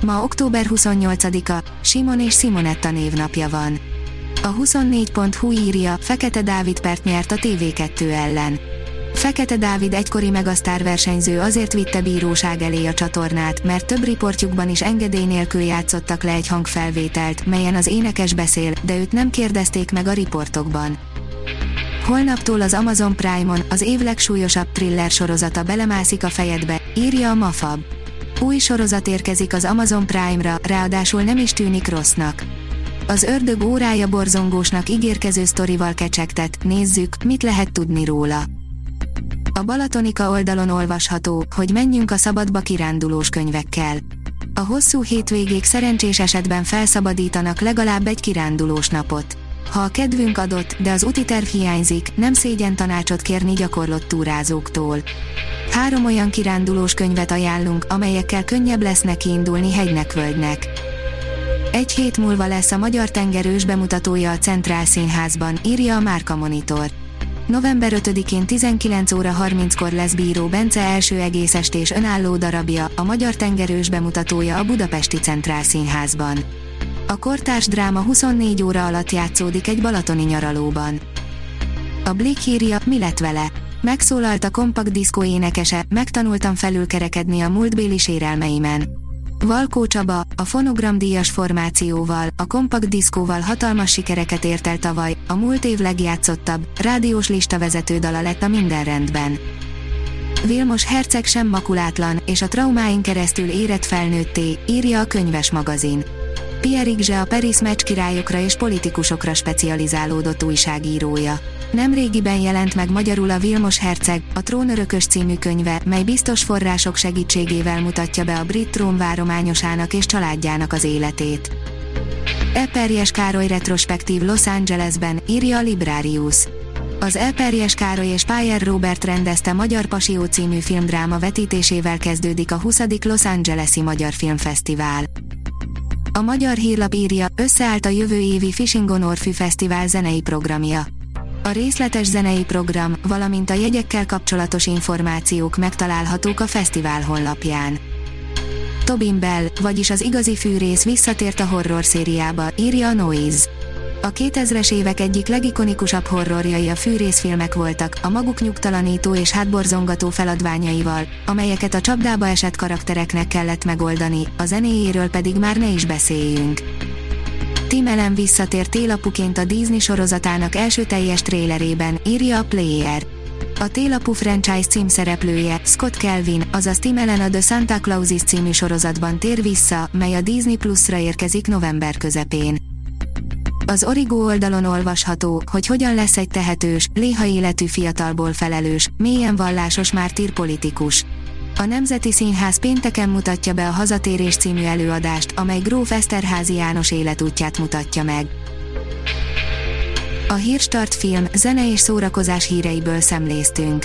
Ma október 28-a, Simon és Simonetta névnapja van. A 24.hu írja, Fekete Dávid pert nyert a TV2 ellen. Fekete Dávid egykori megasztár versenyző azért vitte bíróság elé a csatornát, mert több riportjukban is engedély nélkül játszottak le egy hangfelvételt, melyen az énekes beszél, de őt nem kérdezték meg a riportokban. Holnaptól az Amazon Prime-on az év legsúlyosabb thriller sorozata belemászik a fejedbe, írja a Mafab. Új sorozat érkezik az Amazon Prime-ra, ráadásul nem is tűnik rossznak. Az ördög órája borzongósnak ígérkező sztorival kecsegtet, nézzük, mit lehet tudni róla. A Balatonika oldalon olvasható, hogy menjünk a szabadba kirándulós könyvekkel. A hosszú hétvégék szerencsés esetben felszabadítanak legalább egy kirándulós napot. Ha a kedvünk adott, de az úti terv hiányzik, nem szégyen tanácsot kérni gyakorlott túrázóktól. Három olyan kirándulós könyvet ajánlunk, amelyekkel könnyebb lesz neki indulni hegynek-völgynek. Egy hét múlva lesz a Magyar Tengerős bemutatója a Centrál Színházban, írja a Márka Monitor. November 5-én 19 óra 30-kor lesz Bíró Bence első egész estés önálló darabja, a Magyar Tengerős bemutatója a Budapesti Centrál Színházban. A kortárs dráma 24 óra alatt játszódik egy balatoni nyaralóban. A Blick írja, mi lett vele? Megszólalt a kompakt diszkó énekese, megtanultam felülkerekedni a múltbéli sérelmeimen. Valkó Csaba, a fonogram díjas formációval, a kompakt diszkóval hatalmas sikereket ért el tavaly, a múlt év legjátszottabb, rádiós listavezető dala lett a Minden rendben. Vilmos Herceg sem makulátlan, és a traumáin keresztül érett felnőtté, írja a könyves magazin. Pierre Igzse a Peris meccs királyokra és politikusokra specializálódott újságírója. Nemrégiben jelent meg magyarul a Vilmos Herceg, a Trónörökös című könyve, mely biztos források segítségével mutatja be a brit trón várományosának és családjának az életét. Eperjes Károly retrospektív Los Angelesben, írja a Librarius. Az Eperjes Károly és Páyer Robert rendezte Magyar Pasió című filmdráma vetítésével kezdődik a 20. Los Angeles-i Magyar Filmfesztivál. A Magyar Hírlap írja, összeállt a jövő évi Fishing on Orfű Fesztivál zenei programja. A részletes zenei program, valamint a jegyekkel kapcsolatos információk megtalálhatók a fesztivál honlapján. Tobin Bell, vagyis az igazi fűrész visszatért a horror szériába, írja a Noise. A 2000-es évek egyik legikonikusabb horrorjai a fűrészfilmek voltak, a maguk nyugtalanító és hátborzongató feladványaival, amelyeket a csapdába esett karaktereknek kellett megoldani, a zenéjéről pedig már ne is beszéljünk. Tim Allen visszatér télapuként a Disney sorozatának első teljes trélerében, írja a Player. A Télapu franchise címszereplője, Scott Kelvin, azaz Tim Allen a The Santa Clausis című sorozatban tér vissza, mely a Disney Plus-ra érkezik november közepén. Az Origo oldalon olvasható, hogy hogyan lesz egy tehetős, léha életű fiatalból felelős, mélyen vallásos mártír politikus. A Nemzeti Színház pénteken mutatja be a Hazatérés című előadást, amely Gróf Eszterházi János életútját mutatja meg. A Hírstart film, zene és szórakozás híreiből szemléztünk.